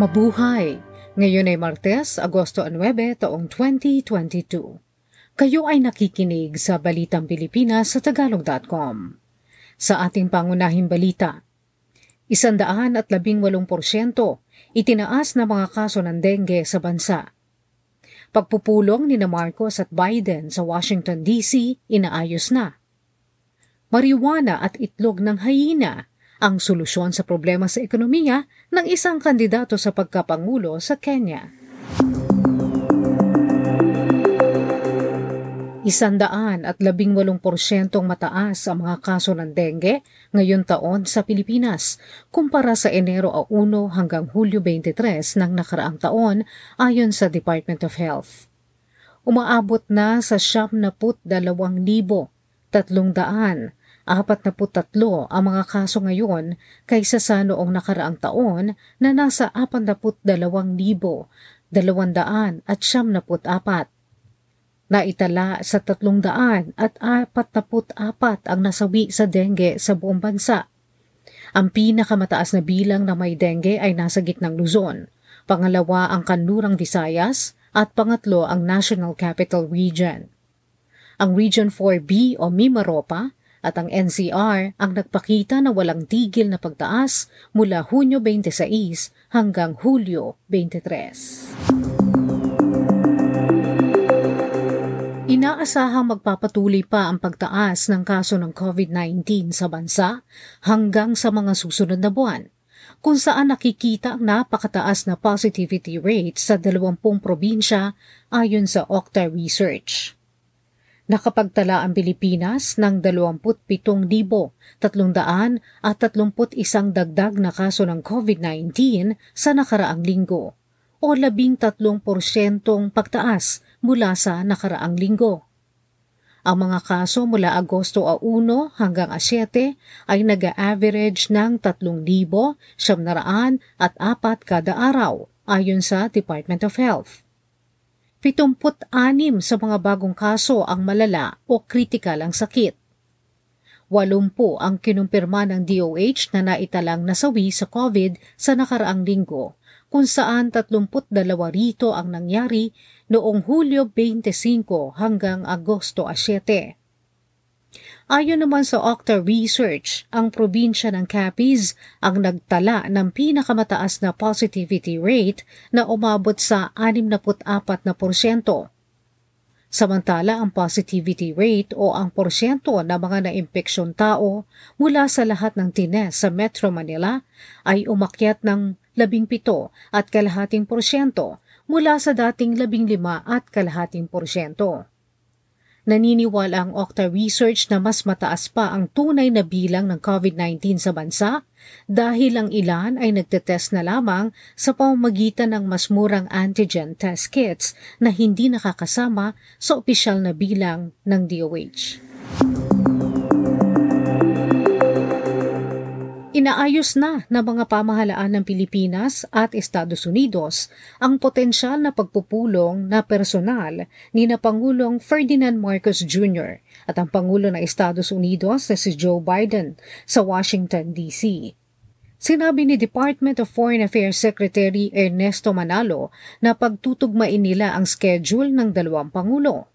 Mabuhay! Ngayon ay Martes, Agosto 9, taong 2022. Kayo ay nakikinig sa Balitang Pilipinas sa Tagalog.com. Sa ating pangunahing balita, isandaan at labing walong porsyento itinaas na mga kaso ng dengue sa bansa. Pagpupulong ni Marcos at Biden sa Washington DC inaayos na. Marijuana at itlog ng hayina ang solusyon sa problema sa ekonomiya ng isang kandidato sa pagkapangulo sa Kenya. Isandaan at labing walong porsyentong mataas ang mga kaso ng dengue ngayon taon sa Pilipinas kumpara sa Enero 1 hanggang Hulyo 23 ng nakaraang taon ayon sa Department of Health. Umaabot na sa siyam na put dalawang libo, tatlong daan 43 ang mga kaso ngayon kaysa sa noong nakaraang taon na nasa 42,200 at 74. Naitala sa 300 at 44 ang nasawi sa dengue sa buong bansa. Ang pinakamataas na bilang na may dengue ay nasa gitnang Luzon. Pangalawa ang Kanlurang Visayas at pangatlo ang National Capital Region. Ang Region 4B o Mimaropa at ang NCR ang nagpakita na walang tigil na pagtaas mula Hunyo 26 hanggang Hulyo 23. Inaasahang magpapatuloy pa ang pagtaas ng kaso ng COVID-19 sa bansa hanggang sa mga susunod na buwan, kung saan nakikita ang napakataas na positivity rate sa 20 probinsya ayon sa Okta Research. Nakapagtala ang Pilipinas ng 27,331 dagdag na kaso ng COVID-19 sa nakaraang linggo o 13% pagtaas mula sa nakaraang linggo. Ang mga kaso mula Agosto 1 hanggang 7 ay nag-average ng 3,700 at 4 kada araw ayon sa Department of Health. 76 sa mga bagong kaso ang malala o kritikal ang sakit. 80 ang kinumpirma ng DOH na naitalang nasawi sa COVID sa nakaraang linggo, kung saan 32 rito ang nangyari noong Hulyo 25 hanggang Agosto 7. Ayon naman sa Okta Research, ang probinsya ng Capiz ang nagtala ng pinakamataas na positivity rate na umabot sa 64%. Samantala, ang positivity rate o ang porsyento ng mga naimpeksyon tao mula sa lahat ng tines sa Metro Manila ay umakyat ng 17 at kalahating porsyento mula sa dating 15 at kalahating porsyento. Naniniwala ang Okta Research na mas mataas pa ang tunay na bilang ng COVID-19 sa bansa dahil ang ilan ay nagtetest na lamang sa pamamagitan ng mas murang antigen test kits na hindi nakakasama sa opisyal na bilang ng DOH. Inaayos na ng mga pamahalaan ng Pilipinas at Estados Unidos ang potensyal na pagpupulong na personal ni na Pangulong Ferdinand Marcos Jr. at ang Pangulo ng Estados Unidos na si Joe Biden sa Washington, D.C. Sinabi ni Department of Foreign Affairs Secretary Ernesto Manalo na pagtutugmain nila ang schedule ng dalawang Pangulo.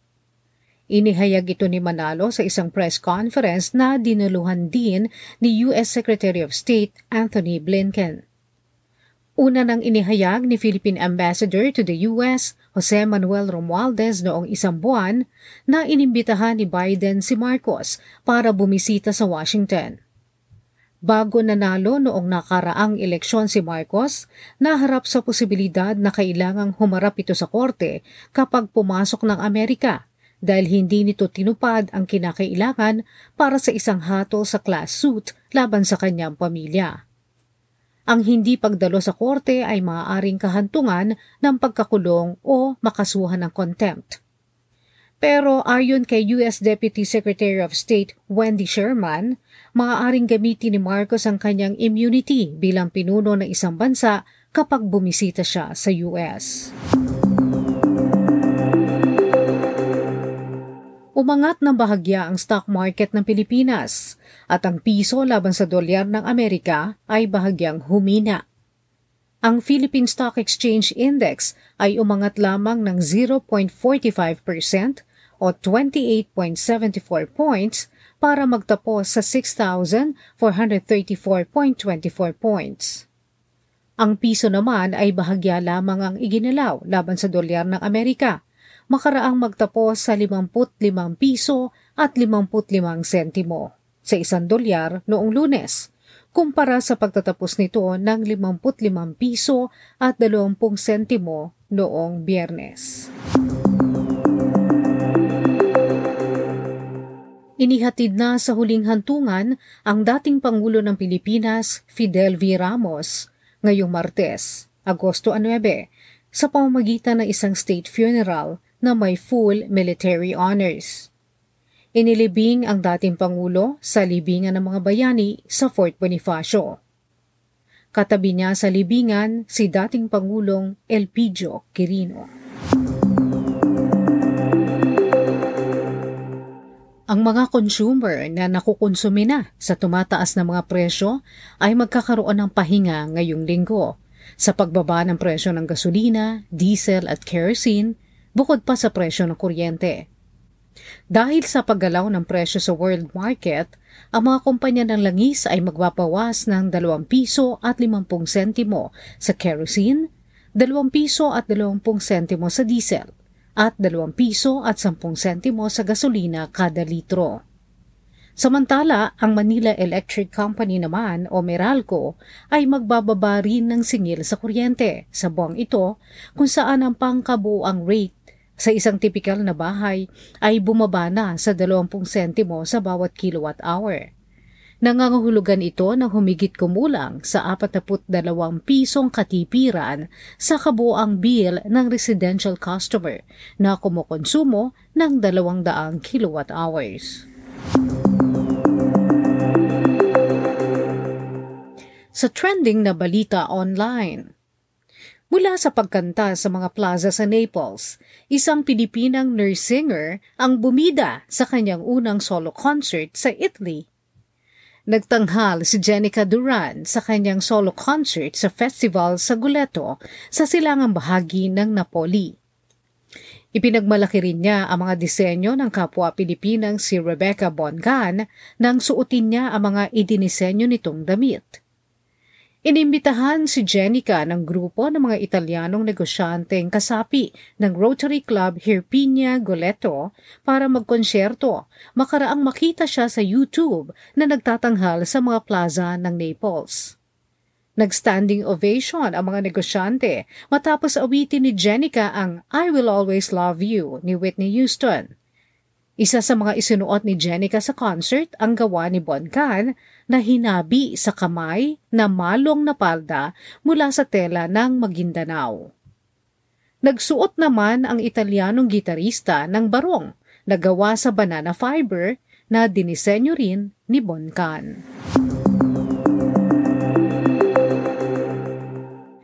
Inihayag ito ni Manalo sa isang press conference na dinaluhan din ni U.S. Secretary of State Anthony Blinken. Una nang inihayag ni Philippine Ambassador to the U.S. Jose Manuel Romualdez noong isang buwan na inimbitahan ni Biden si Marcos para bumisita sa Washington. Bago nanalo noong nakaraang eleksyon si Marcos, naharap sa posibilidad na kailangang humarap ito sa korte kapag pumasok ng Amerika dahil hindi nito tinupad ang kinakailangan para sa isang hatol sa class suit laban sa kanyang pamilya. Ang hindi pagdalo sa korte ay maaaring kahantungan ng pagkakulong o makasuhan ng contempt. Pero ayon kay U.S. Deputy Secretary of State Wendy Sherman, maaaring gamitin ni Marcos ang kanyang immunity bilang pinuno ng isang bansa kapag bumisita siya sa U.S. umangat ng bahagya ang stock market ng Pilipinas at ang piso laban sa dolyar ng Amerika ay bahagyang humina. ang Philippine Stock Exchange Index ay umangat lamang ng 0.45% o 28.74 points para magtapos sa 6,434.24 points. Ang piso naman ay bahagya lamang ang iginalaw laban sa dolyar ng Amerika, makaraang magtapos sa 55 piso at 55 sentimo sa isang dolyar noong lunes kumpara sa pagtatapos nito ng 55 piso at 20 sentimo noong biyernes. Inihatid na sa huling hantungan ang dating Pangulo ng Pilipinas, Fidel V. Ramos, ngayong Martes, Agosto 9, sa pamamagitan ng isang state funeral na may full military honors. Inilibing ang dating Pangulo sa libingan ng mga bayani sa Fort Bonifacio. Katabi niya sa libingan si dating Pangulong Elpidio Quirino. Ang mga consumer na nakukonsumi na sa tumataas na mga presyo ay magkakaroon ng pahinga ngayong linggo sa pagbaba ng presyo ng gasolina, diesel at kerosene bukod pa sa presyo ng kuryente. Dahil sa paggalaw ng presyo sa world market, ang mga kumpanya ng langis ay magbabawas ng 2 piso at 50 sentimo sa kerosene, 2 piso at 20 sentimo sa diesel, at 2 piso at 10 sentimo sa gasolina kada litro. Samantala, ang Manila Electric Company naman o Meralco ay magbababa rin ng singil sa kuryente sa buwang ito kung saan ang pangkabuang rate sa isang tipikal na bahay ay bumaba na sa 20 sentimo sa bawat kilowatt hour. Nangangahulugan ito ng humigit kumulang sa 42 pisong katipiran sa kabuang bill ng residential customer na kumukonsumo ng 200 kilowatt hours. Sa trending na balita online, Mula sa pagkanta sa mga plaza sa Naples, isang Pilipinang nurse singer ang bumida sa kanyang unang solo concert sa Italy. Nagtanghal si Jenica Duran sa kanyang solo concert sa festival sa Guleto sa silangang bahagi ng Napoli. Ipinagmalaki rin niya ang mga disenyo ng kapwa Pilipinang si Rebecca Bongan nang suotin niya ang mga idinisenyo nitong damit. Inimbitahan si Jenica ng grupo ng mga Italianong negosyanteng kasapi ng Rotary Club Hirpinia Goleto para magkonsyerto. Makaraang makita siya sa YouTube na nagtatanghal sa mga plaza ng Naples. Nagstanding ovation ang mga negosyante matapos awitin ni Jenica ang I Will Always Love You ni Whitney Houston. Isa sa mga isinuot ni Jenica sa concert ang gawa ni Boncan na hinabi sa kamay na malong na palda mula sa tela ng Maguindanao. Nagsuot naman ang Italianong gitarista ng barong na gawa sa banana fiber na dinisenyo rin ni Boncan.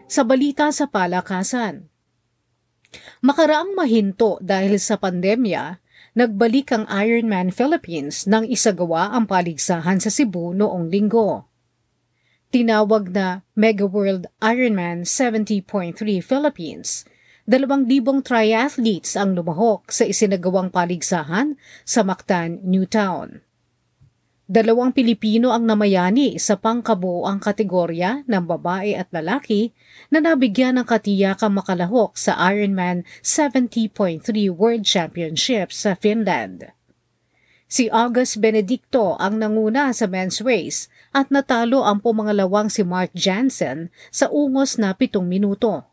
Sa balita sa palakasan, Makaraang mahinto dahil sa pandemya, nagbalik ang Ironman Philippines nang isagawa ang paligsahan sa Cebu noong linggo. Tinawag na Mega World Ironman 70.3 Philippines. Dalawang libong triathletes ang lumahok sa isinagawang paligsahan sa Mactan, Newtown. Dalawang Pilipino ang namayani sa pangkabuoang kategorya ng babae at lalaki na nabigyan ng katiyakang makalahok sa Ironman 70.3 World Championship sa Finland. Si August Benedicto ang nanguna sa men's race at natalo ang pumangalawang si Mark Jansen sa ungos na pitong minuto.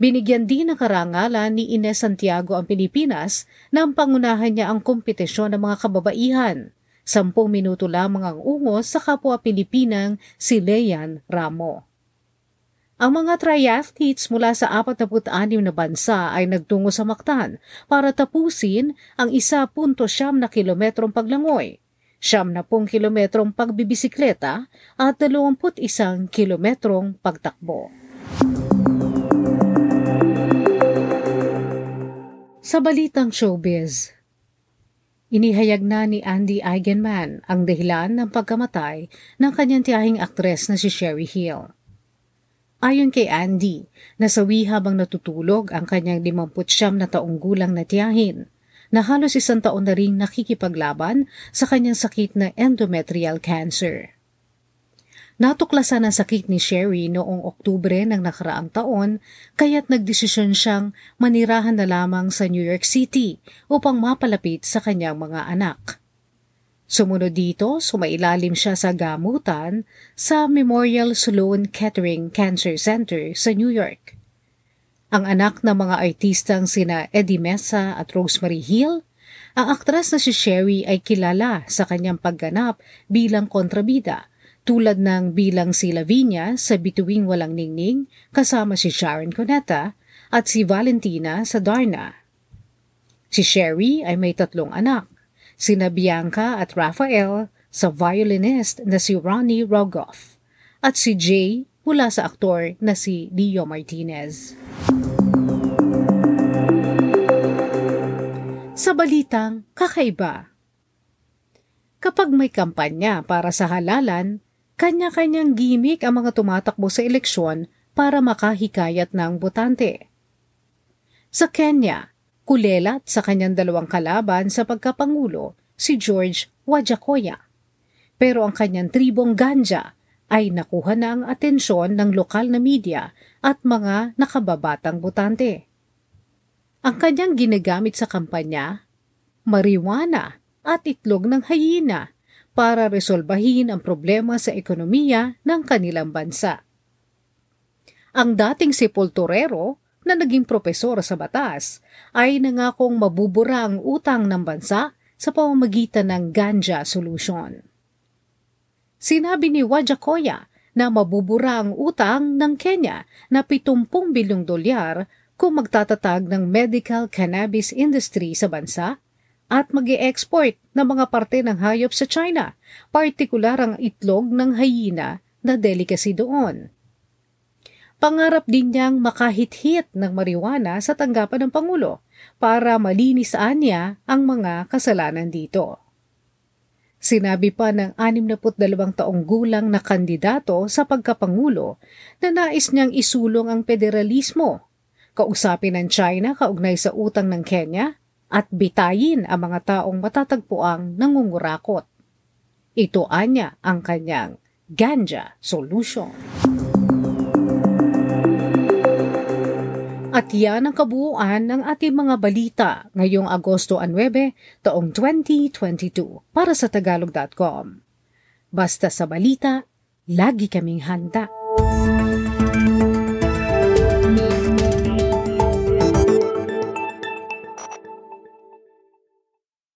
Binigyan din ng karangalan ni Ines Santiago ang Pilipinas nang pangunahan niya ang kompetisyon ng mga kababaihan Sampung minuto lamang ang ungos sa kapwa Pilipinang si Leyan Ramo. Ang mga triathletes mula sa 46 na bansa ay nagtungo sa Mactan para tapusin ang 1.7 na kilometrong paglangoy, siyam na pong kilometrong pagbibisikleta at 21 kilometrong pagtakbo. Sa balitang showbiz, Inihayag na ni Andy Eigenman ang dahilan ng pagkamatay ng kanyang tiyahing aktres na si Sherry Hill. Ayon kay Andy, nasawi habang natutulog ang kanyang 59 na taong gulang na tiyahin na halos isang taon na ring nakikipaglaban sa kanyang sakit na endometrial cancer. Natuklasan ang sakit ni Sherry noong Oktubre ng nakaraang taon kaya't nagdesisyon siyang manirahan na lamang sa New York City upang mapalapit sa kanyang mga anak. Sumunod dito, sumailalim siya sa gamutan sa Memorial Sloan Kettering Cancer Center sa New York. Ang anak ng mga artistang sina Eddie Mesa at Rosemary Hill, ang aktras na si Sherry ay kilala sa kanyang pagganap bilang kontrabida tulad ng bilang si Lavinia sa Bituing Walang Ningning kasama si Sharon Cuneta at si Valentina sa Darna. Si Sherry ay may tatlong anak, sina Bianca at Raphael sa violinist na si Ronnie Rogoff at si Jay mula sa aktor na si Leo Martinez. Sa balitang kakaiba, Kapag may kampanya para sa halalan, kanya-kanyang gimmick ang mga tumatakbo sa eleksyon para makahikayat ng botante. Sa Kenya, kulelat sa kanyang dalawang kalaban sa pagkapangulo, si George Wajakoya. Pero ang kanyang tribong ganja ay nakuha na ang atensyon ng lokal na media at mga nakababatang botante. Ang kanyang ginagamit sa kampanya, marijuana at itlog ng hayina para resolbahin ang problema sa ekonomiya ng kanilang bansa. Ang dating sepulturero na naging propesor sa batas ay nangakong mabubura ang utang ng bansa sa pamamagitan ng ganja solution. Sinabi ni Wajakoya na mabubura ang utang ng Kenya na 70 bilyong dolyar kung magtatatag ng medical cannabis industry sa bansa at mag export ng mga parte ng hayop sa China, partikular ang itlog ng hyena na delicacy doon. Pangarap din niyang makahit-hit ng marijuana sa tanggapan ng Pangulo para malinisaan niya ang mga kasalanan dito. Sinabi pa ng 62 taong gulang na kandidato sa pagkapangulo na nais niyang isulong ang federalismo, kausapin ng China kaugnay sa utang ng Kenya at bitayin ang mga taong matatagpuang nangungurakot. Ito anya ang kanyang ganja solution. At yan ang kabuuan ng ating mga balita ngayong Agosto 9, taong 2022 para sa Tagalog.com. Basta sa balita, lagi kaming handa.